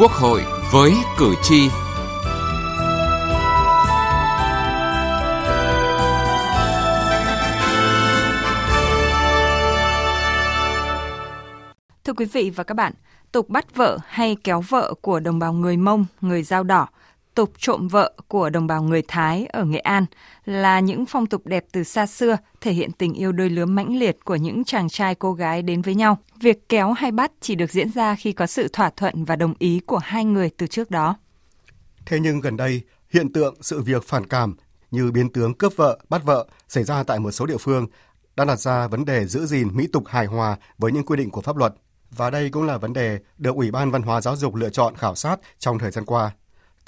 Quốc hội với cử tri. Thưa quý vị và các bạn, tục bắt vợ hay kéo vợ của đồng bào người Mông, người Dao Đỏ, tục trộm vợ của đồng bào người Thái ở Nghệ An là những phong tục đẹp từ xa xưa, thể hiện tình yêu đôi lứa mãnh liệt của những chàng trai cô gái đến với nhau. Việc kéo hay bắt chỉ được diễn ra khi có sự thỏa thuận và đồng ý của hai người từ trước đó. Thế nhưng gần đây, hiện tượng sự việc phản cảm như biến tướng cướp vợ, bắt vợ xảy ra tại một số địa phương đã đặt ra vấn đề giữ gìn mỹ tục hài hòa với những quy định của pháp luật. Và đây cũng là vấn đề được Ủy ban Văn hóa Giáo dục lựa chọn khảo sát trong thời gian qua.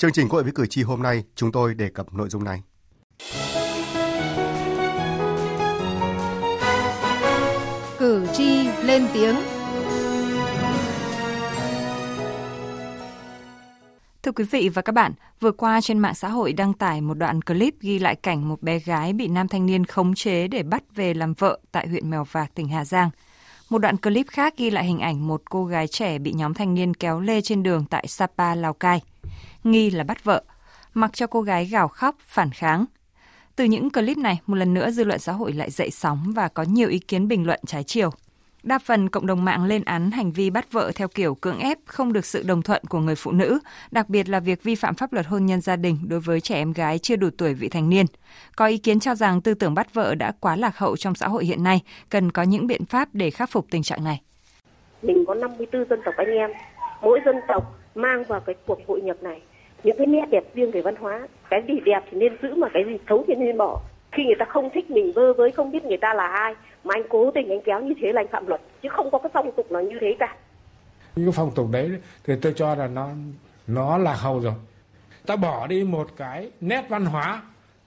Chương trình Quốc hội với cử tri hôm nay chúng tôi đề cập nội dung này. Cử tri lên tiếng. Thưa quý vị và các bạn, vừa qua trên mạng xã hội đăng tải một đoạn clip ghi lại cảnh một bé gái bị nam thanh niên khống chế để bắt về làm vợ tại huyện Mèo Vạc, tỉnh Hà Giang. Một đoạn clip khác ghi lại hình ảnh một cô gái trẻ bị nhóm thanh niên kéo lê trên đường tại Sapa, Lào Cai. Nghi là bắt vợ, mặc cho cô gái gào khóc, phản kháng. Từ những clip này, một lần nữa dư luận xã hội lại dậy sóng và có nhiều ý kiến bình luận trái chiều. Đa phần cộng đồng mạng lên án hành vi bắt vợ theo kiểu cưỡng ép không được sự đồng thuận của người phụ nữ, đặc biệt là việc vi phạm pháp luật hôn nhân gia đình đối với trẻ em gái chưa đủ tuổi vị thành niên. Có ý kiến cho rằng tư tưởng bắt vợ đã quá lạc hậu trong xã hội hiện nay, cần có những biện pháp để khắc phục tình trạng này. Mình có 54 dân tộc anh em, mỗi dân tộc mang vào cái cuộc hội nhập này những cái nét đẹp riêng về văn hóa, cái gì đẹp thì nên giữ mà cái gì xấu thì nên bỏ. Khi người ta không thích mình vơ với không biết người ta là ai mà anh cố tình anh kéo như thế là anh phạm luật chứ không có cái phong tục nào như thế cả. Những cái phong tục đấy thì tôi cho là nó nó lạc hậu rồi. Ta bỏ đi một cái nét văn hóa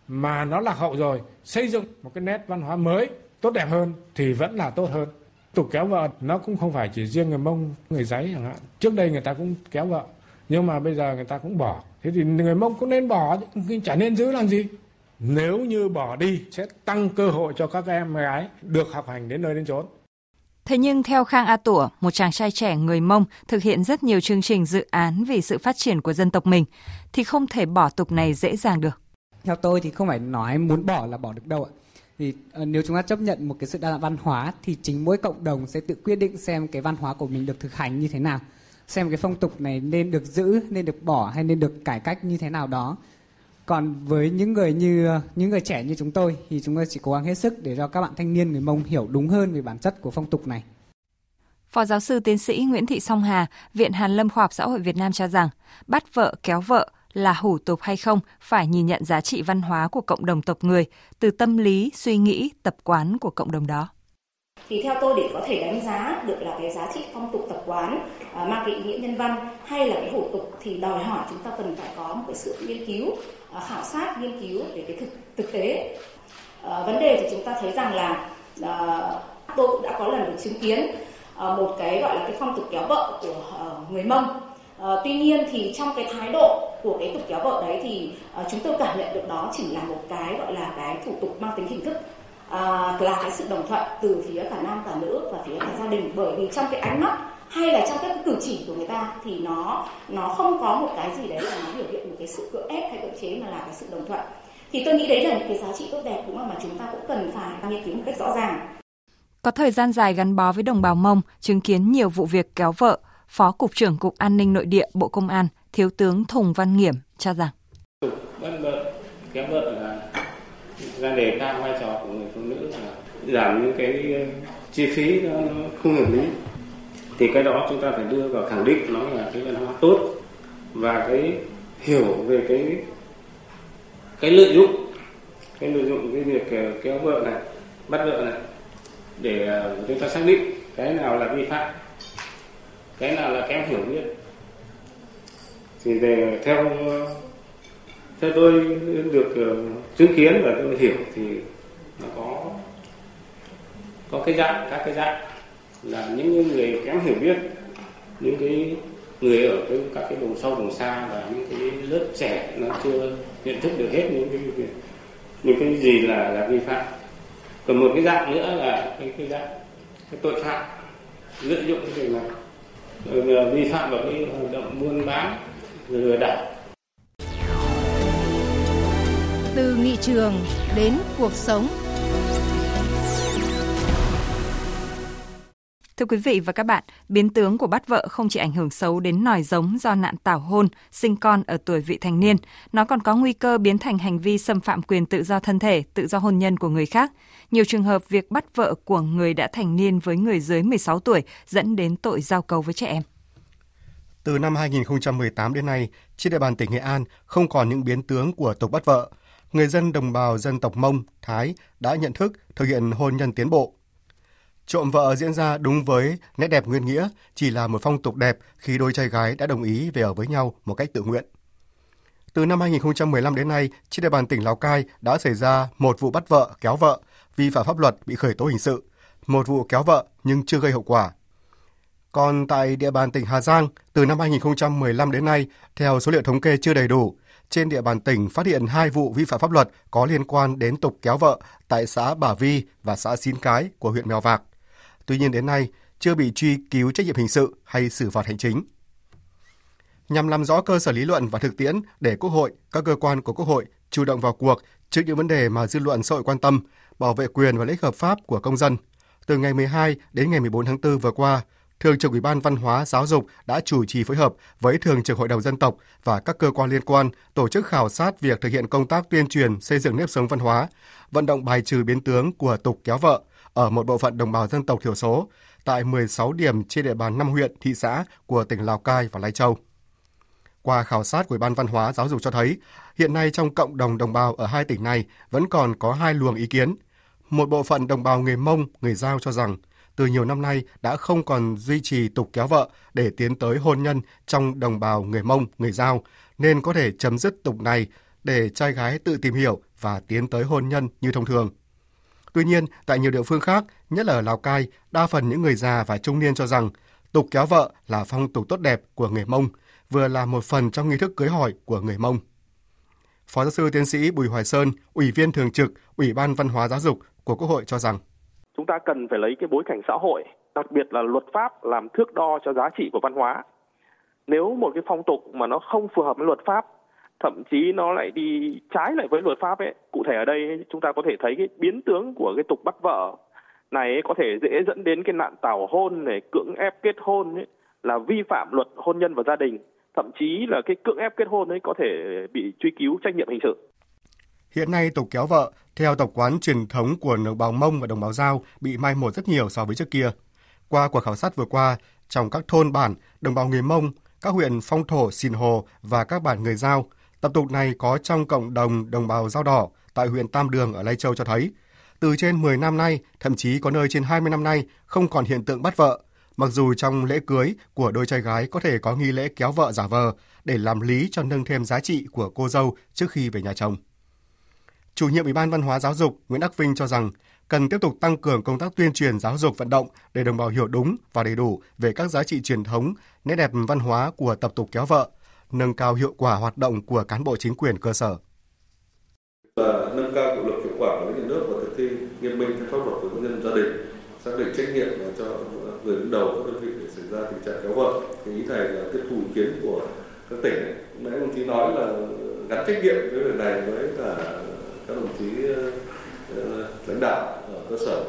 mà nó lạc hậu rồi xây dựng một cái nét văn hóa mới tốt đẹp hơn thì vẫn là tốt hơn. Tục kéo vợ nó cũng không phải chỉ riêng người mông người giấy chẳng hạn. Trước đây người ta cũng kéo vợ nhưng mà bây giờ người ta cũng bỏ thế thì người mông cũng nên bỏ chả nên giữ làm gì nếu như bỏ đi sẽ tăng cơ hội cho các em gái được học hành đến nơi đến chốn. Thế nhưng theo Khang A Tủa, một chàng trai trẻ người Mông thực hiện rất nhiều chương trình dự án vì sự phát triển của dân tộc mình, thì không thể bỏ tục này dễ dàng được. Theo tôi thì không phải nói muốn bỏ là bỏ được đâu ạ. Thì uh, nếu chúng ta chấp nhận một cái sự đa dạng văn hóa thì chính mỗi cộng đồng sẽ tự quyết định xem cái văn hóa của mình được thực hành như thế nào, xem cái phong tục này nên được giữ, nên được bỏ hay nên được cải cách như thế nào đó còn với những người như những người trẻ như chúng tôi thì chúng tôi chỉ cố gắng hết sức để cho các bạn thanh niên người Mông hiểu đúng hơn về bản chất của phong tục này. Phó giáo sư tiến sĩ Nguyễn Thị Song Hà, Viện Hàn Lâm Khoa học Xã hội Việt Nam cho rằng bắt vợ kéo vợ là hủ tục hay không phải nhìn nhận giá trị văn hóa của cộng đồng tộc người từ tâm lý, suy nghĩ, tập quán của cộng đồng đó thì theo tôi để có thể đánh giá được là cái giá trị phong tục tập quán À, mang cái ý nghĩa nhân văn hay là cái hủ tục thì đòi hỏi chúng ta cần phải có một cái sự nghiên cứu à, khảo sát nghiên cứu về cái thực thực tế. À, vấn đề thì chúng ta thấy rằng là tôi cũng đã có lần được chứng kiến một cái gọi là cái phong tục kéo vợ của người mông. Tuy nhiên thì trong cái thái độ của cái tục kéo vợ đấy thì chúng tôi cảm nhận được đó chỉ là một cái gọi là cái thủ tục mang tính hình thức à, là cái sự đồng thuận từ phía cả nam cả nữ và phía cả gia đình. Bởi vì trong cái ánh mắt hay là trong các cái cử chỉ của người ta thì nó nó không có một cái gì đấy là nó biểu hiện một cái sự cưỡng ép hay cưỡng chế mà là cái sự đồng thuận. Thì tôi nghĩ đấy là những cái giá trị tốt đẹp đúng không mà chúng ta cũng cần phải nghiên cứu một cách rõ ràng. Có thời gian dài gắn bó với đồng bào Mông, chứng kiến nhiều vụ việc kéo vợ, Phó Cục trưởng Cục An ninh Nội địa Bộ Công an, Thiếu tướng Thùng Văn Nghiểm cho rằng. Bắt vợ, kéo vợ là ra đề cao vai trò của người phụ nữ là giảm những cái chi phí nó, nó không hợp lý thì cái đó chúng ta phải đưa vào khẳng định nó là cái văn hóa tốt và cái hiểu về cái cái lợi dụng, cái lợi dụng cái việc ờ, kéo vợ này, bắt vợ này để ờ, chúng ta xác định cái nào là vi phạm, cái nào là kém hiểu biết. Thì về theo theo tôi được ờ, chứng kiến và tôi hiểu thì nó có có cái dạng, các cái dạng là những người kém hiểu biết, những cái người ở cái, các cái vùng sâu, vùng xa và những cái lớp trẻ nó chưa nhận thức được hết những cái việc những cái gì là là vi phạm. Còn một cái dạng nữa là cái cái dạng cái tội phạm, lợi dụng cái việc này. Vi phạm vào cái hoạt động buôn bán, lừa đảo. Từ nghị trường đến cuộc sống. Thưa quý vị và các bạn, biến tướng của bắt vợ không chỉ ảnh hưởng xấu đến nòi giống do nạn tảo hôn, sinh con ở tuổi vị thành niên, nó còn có nguy cơ biến thành hành vi xâm phạm quyền tự do thân thể, tự do hôn nhân của người khác. Nhiều trường hợp việc bắt vợ của người đã thành niên với người dưới 16 tuổi dẫn đến tội giao cấu với trẻ em. Từ năm 2018 đến nay, trên địa bàn tỉnh Nghệ An không còn những biến tướng của tục bắt vợ. Người dân đồng bào dân tộc Mông, Thái đã nhận thức thực hiện hôn nhân tiến bộ, Trộm vợ diễn ra đúng với nét đẹp nguyên nghĩa, chỉ là một phong tục đẹp khi đôi trai gái đã đồng ý về ở với nhau một cách tự nguyện. Từ năm 2015 đến nay, trên địa bàn tỉnh Lào Cai đã xảy ra một vụ bắt vợ kéo vợ, vi phạm pháp luật bị khởi tố hình sự, một vụ kéo vợ nhưng chưa gây hậu quả. Còn tại địa bàn tỉnh Hà Giang, từ năm 2015 đến nay, theo số liệu thống kê chưa đầy đủ, trên địa bàn tỉnh phát hiện hai vụ vi phạm pháp luật có liên quan đến tục kéo vợ tại xã Bà Vi và xã Xín Cái của huyện Mèo Vạc. Tuy nhiên đến nay chưa bị truy cứu trách nhiệm hình sự hay xử phạt hành chính. Nhằm làm rõ cơ sở lý luận và thực tiễn để Quốc hội, các cơ quan của Quốc hội chủ động vào cuộc trước những vấn đề mà dư luận xã hội quan tâm, bảo vệ quyền và lợi ích hợp pháp của công dân. Từ ngày 12 đến ngày 14 tháng 4 vừa qua, Thường trực Ủy ban Văn hóa Giáo dục đã chủ trì phối hợp với Thường trực Hội đồng Dân tộc và các cơ quan liên quan tổ chức khảo sát việc thực hiện công tác tuyên truyền xây dựng nếp sống văn hóa, vận động bài trừ biến tướng của tục kéo vợ, ở một bộ phận đồng bào dân tộc thiểu số tại 16 điểm trên địa bàn 5 huyện, thị xã của tỉnh Lào Cai và Lai Châu. Qua khảo sát của Ủy ban Văn hóa Giáo dục cho thấy, hiện nay trong cộng đồng đồng bào ở hai tỉnh này vẫn còn có hai luồng ý kiến. Một bộ phận đồng bào người Mông, người Giao cho rằng từ nhiều năm nay đã không còn duy trì tục kéo vợ để tiến tới hôn nhân trong đồng bào người Mông, người Giao, nên có thể chấm dứt tục này để trai gái tự tìm hiểu và tiến tới hôn nhân như thông thường. Tuy nhiên, tại nhiều địa phương khác, nhất là ở Lào Cai, đa phần những người già và trung niên cho rằng tục kéo vợ là phong tục tốt đẹp của người Mông, vừa là một phần trong nghi thức cưới hỏi của người Mông. Phó giáo sư tiến sĩ Bùi Hoài Sơn, Ủy viên thường trực Ủy ban Văn hóa Giáo dục của Quốc hội cho rằng chúng ta cần phải lấy cái bối cảnh xã hội, đặc biệt là luật pháp làm thước đo cho giá trị của văn hóa. Nếu một cái phong tục mà nó không phù hợp với luật pháp thậm chí nó lại đi trái lại với luật pháp ấy. Cụ thể ở đây chúng ta có thể thấy cái biến tướng của cái tục bắt vợ này có thể dễ dẫn đến cái nạn tảo hôn này cưỡng ép kết hôn ấy, là vi phạm luật hôn nhân và gia đình. Thậm chí là cái cưỡng ép kết hôn ấy có thể bị truy cứu trách nhiệm hình sự. Hiện nay tục kéo vợ theo tập quán truyền thống của đồng bào Mông và đồng bào Giao bị mai một rất nhiều so với trước kia. Qua cuộc khảo sát vừa qua, trong các thôn bản, đồng bào người Mông, các huyện Phong Thổ, Sìn Hồ và các bản người Giao Tập tục này có trong cộng đồng đồng bào dao đỏ tại huyện Tam Đường ở Lai Châu cho thấy, từ trên 10 năm nay, thậm chí có nơi trên 20 năm nay không còn hiện tượng bắt vợ, mặc dù trong lễ cưới của đôi trai gái có thể có nghi lễ kéo vợ giả vờ để làm lý cho nâng thêm giá trị của cô dâu trước khi về nhà chồng. Chủ nhiệm Ủy ban Văn hóa Giáo dục Nguyễn Đắc Vinh cho rằng cần tiếp tục tăng cường công tác tuyên truyền giáo dục vận động để đồng bào hiểu đúng và đầy đủ về các giá trị truyền thống, nét đẹp văn hóa của tập tục kéo vợ, nâng cao hiệu quả hoạt động của cán bộ chính quyền cơ sở. Và nâng cao hiệu lực hiệu quả của nhà nước và thực thi nghiêm minh theo pháp luật của nhân gia đình, xác định trách nhiệm cho người đứng đầu các đơn vị để xảy ra tình trạng kéo vợ. Thì ý này là tiếp thu ý kiến của các tỉnh. Nãy đồng chí nói là gắn trách nhiệm cái việc này với cả các đồng chí ờ, lãnh đạo ở cơ sở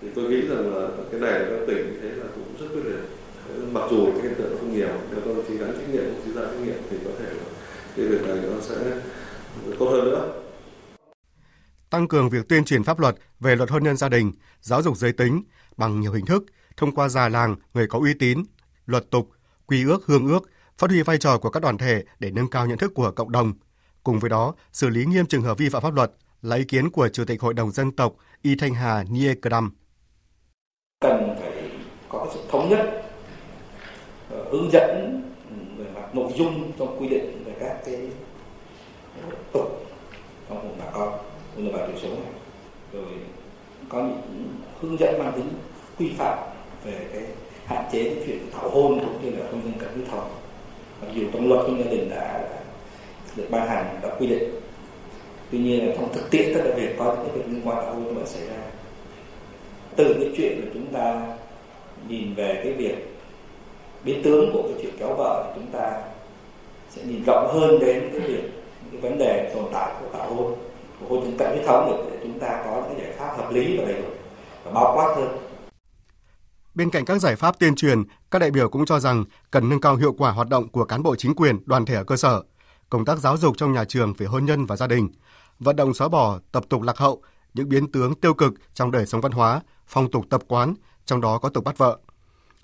thì tôi nghĩ rằng là cái này các tỉnh thế là cũng rất quyết liệt mặc dù cái hiện tượng không nhiều nếu các đồng chí gắn trách nhiệm đồng chí ra trách nhiệm thì có thể cái việc này nó sẽ tốt hơn nữa tăng cường việc tuyên truyền pháp luật về luật hôn nhân gia đình, giáo dục giới tính bằng nhiều hình thức thông qua già làng, người có uy tín, luật tục, quy ước, hương ước, phát huy vai trò của các đoàn thể để nâng cao nhận thức của cộng đồng. Cùng với đó, xử lý nghiêm trường hợp vi phạm pháp luật là ý kiến của Chủ tịch Hội đồng Dân tộc Y Thanh Hà Nie Cram. Cần phải có sự thống nhất hướng dẫn về mặt nội dung trong quy định về các cái tục trong vùng bà con. Vùng đồng bào thiểu số này. Rồi có những hướng dẫn mang tính quy phạm về cái hạn chế cái chuyện thảo hôn cũng như là hôn nhân cận huyết thống mặc dù trong luật hôn gia đình đã được ban hành, đã quy định. Tuy nhiên là trong thực tiễn tất cả việc có những cái việc liên quan thảo hôn vẫn xảy ra. Từ cái chuyện là chúng ta nhìn về cái việc biến tướng của cái chuyện kéo vợ thì chúng ta sẽ nhìn rộng hơn đến cái việc cái vấn đề tồn tại của tảo hôn của hôn nhân cận huyết thống để chúng ta có những giải pháp hợp lý và đầy đủ và bao quát hơn Bên cạnh các giải pháp tuyên truyền, các đại biểu cũng cho rằng cần nâng cao hiệu quả hoạt động của cán bộ chính quyền, đoàn thể ở cơ sở, công tác giáo dục trong nhà trường về hôn nhân và gia đình, vận động xóa bỏ tập tục lạc hậu, những biến tướng tiêu cực trong đời sống văn hóa, phong tục tập quán, trong đó có tục bắt vợ.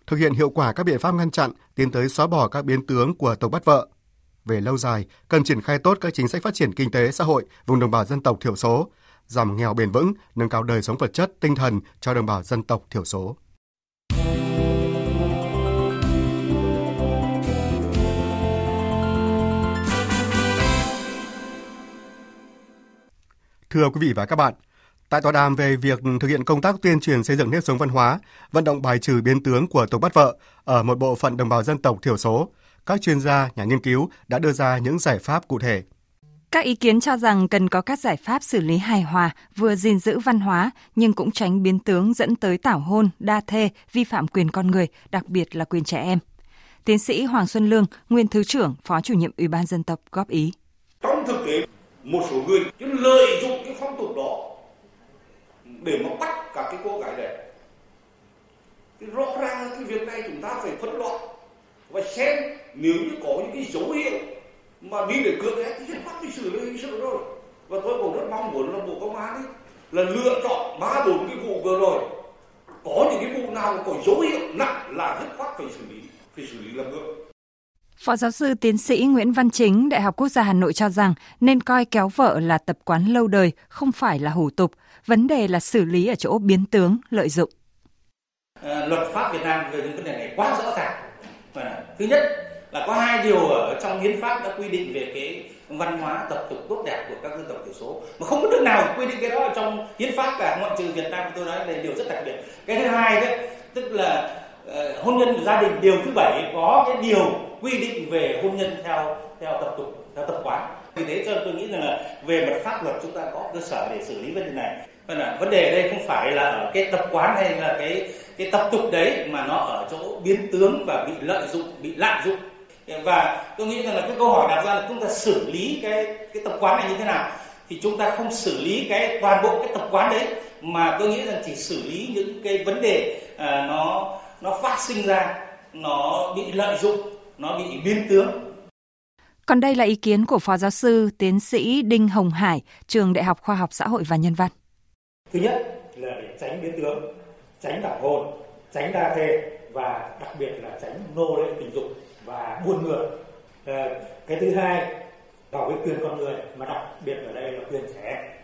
Thực hiện hiệu quả các biện pháp ngăn chặn, tiến tới xóa bỏ các biến tướng của tộc bắt vợ. Về lâu dài, cần triển khai tốt các chính sách phát triển kinh tế xã hội vùng đồng bào dân tộc thiểu số, giảm nghèo bền vững, nâng cao đời sống vật chất, tinh thần cho đồng bào dân tộc thiểu số. Thưa quý vị và các bạn, tại tọa đàm về việc thực hiện công tác tuyên truyền xây dựng nếp sống văn hóa, vận động bài trừ biến tướng của tục bắt vợ ở một bộ phận đồng bào dân tộc thiểu số, các chuyên gia, nhà nghiên cứu đã đưa ra những giải pháp cụ thể. Các ý kiến cho rằng cần có các giải pháp xử lý hài hòa, vừa gìn giữ văn hóa nhưng cũng tránh biến tướng dẫn tới tảo hôn, đa thê, vi phạm quyền con người, đặc biệt là quyền trẻ em. Tiến sĩ Hoàng Xuân Lương, nguyên thứ trưởng, phó chủ nhiệm Ủy ban dân tộc góp ý. Trong thực tế, một số người lợi dụng cái phong tục đó để mà bắt cả cái cô gái đẹp thì rõ ràng cái việc này chúng ta phải phân loại và xem nếu như có những cái dấu hiệu mà đi để cướp ấy thì rất bắt phải xử lý hình sự rồi. Và tôi cũng rất mong muốn là bộ công an ấy là lựa chọn ba bốn cái vụ vừa rồi. Có những cái vụ nào có dấu hiệu nặng là rất khoát phải xử lý, phải xử lý làm ngược Phó giáo sư tiến sĩ Nguyễn Văn Chính, Đại học Quốc gia Hà Nội cho rằng nên coi kéo vợ là tập quán lâu đời, không phải là hủ tục. Vấn đề là xử lý ở chỗ biến tướng, lợi dụng. À, luật pháp Việt Nam về những vấn đề này quá rõ ràng. À, thứ nhất là có hai điều ở trong hiến pháp đã quy định về cái văn hóa tập tục tốt đẹp của các dân tộc thiểu số mà không có nước nào quy định cái đó ở trong hiến pháp cả ngoại trừ Việt Nam tôi nói là điều rất đặc biệt cái thứ hai đấy tức là uh, hôn nhân gia đình điều thứ bảy có cái điều quy định về hôn nhân theo theo tập tục theo tập quán. Vì thế cho tôi nghĩ rằng là về mặt pháp luật chúng ta có cơ sở để xử lý vấn đề này. Vâng là vấn đề đây không phải là ở cái tập quán hay là cái cái tập tục đấy mà nó ở chỗ biến tướng và bị lợi dụng bị lạm dụng. Và tôi nghĩ rằng là cái câu hỏi đặt ra là chúng ta xử lý cái cái tập quán này như thế nào thì chúng ta không xử lý cái toàn bộ cái tập quán đấy mà tôi nghĩ rằng chỉ xử lý những cái vấn đề à, nó nó phát sinh ra nó bị lợi dụng nó bị biến tướng còn đây là ý kiến của Phó Giáo sư Tiến sĩ Đinh Hồng Hải, Trường Đại học Khoa học Xã hội và Nhân văn. Thứ nhất là để tránh biến tướng, tránh đảo hôn, tránh đa thê và đặc biệt là tránh nô lệ tình dục và buôn người. À, cái thứ hai bảo vệ quyền con người mà đặc biệt ở đây là quyền trẻ.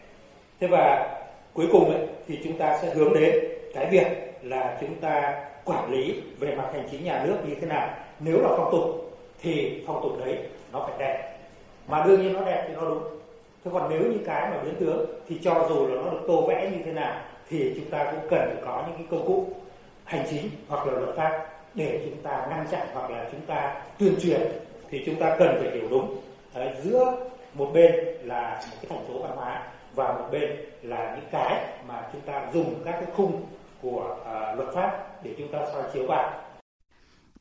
Thế và cuối cùng ấy, thì chúng ta sẽ hướng đến cái việc là chúng ta quản lý về mặt hành chính nhà nước như thế nào. Nếu là phong tục thì phong tục đấy nó phải đẹp. Mà đương nhiên nó đẹp thì nó đúng. Thế còn nếu như cái mà biến tướng thì cho dù là nó được tô vẽ như thế nào thì chúng ta cũng cần phải có những cái công cụ hành chính hoặc là luật pháp để chúng ta ngăn chặn hoặc là chúng ta tuyên truyền thì chúng ta cần phải hiểu đúng. Đấy, giữa một bên là một cái thành phố văn hóa và một bên là những cái mà chúng ta dùng các cái khung của uh, luật pháp để chúng ta soi chiếu vào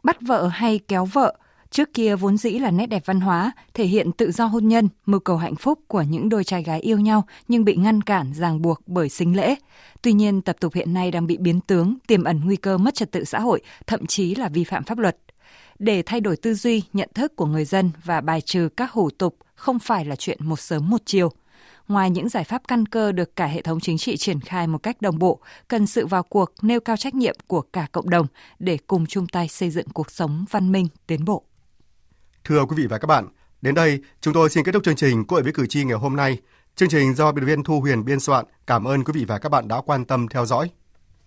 bắt vợ hay kéo vợ Trước kia vốn dĩ là nét đẹp văn hóa, thể hiện tự do hôn nhân, mưu cầu hạnh phúc của những đôi trai gái yêu nhau nhưng bị ngăn cản, ràng buộc bởi sinh lễ. Tuy nhiên, tập tục hiện nay đang bị biến tướng, tiềm ẩn nguy cơ mất trật tự xã hội, thậm chí là vi phạm pháp luật. Để thay đổi tư duy, nhận thức của người dân và bài trừ các hủ tục không phải là chuyện một sớm một chiều ngoài những giải pháp căn cơ được cả hệ thống chính trị triển khai một cách đồng bộ, cần sự vào cuộc nêu cao trách nhiệm của cả cộng đồng để cùng chung tay xây dựng cuộc sống văn minh, tiến bộ. Thưa quý vị và các bạn, đến đây chúng tôi xin kết thúc chương trình Cội với cử tri ngày hôm nay. Chương trình do biên tập viên Thu Huyền biên soạn. Cảm ơn quý vị và các bạn đã quan tâm theo dõi.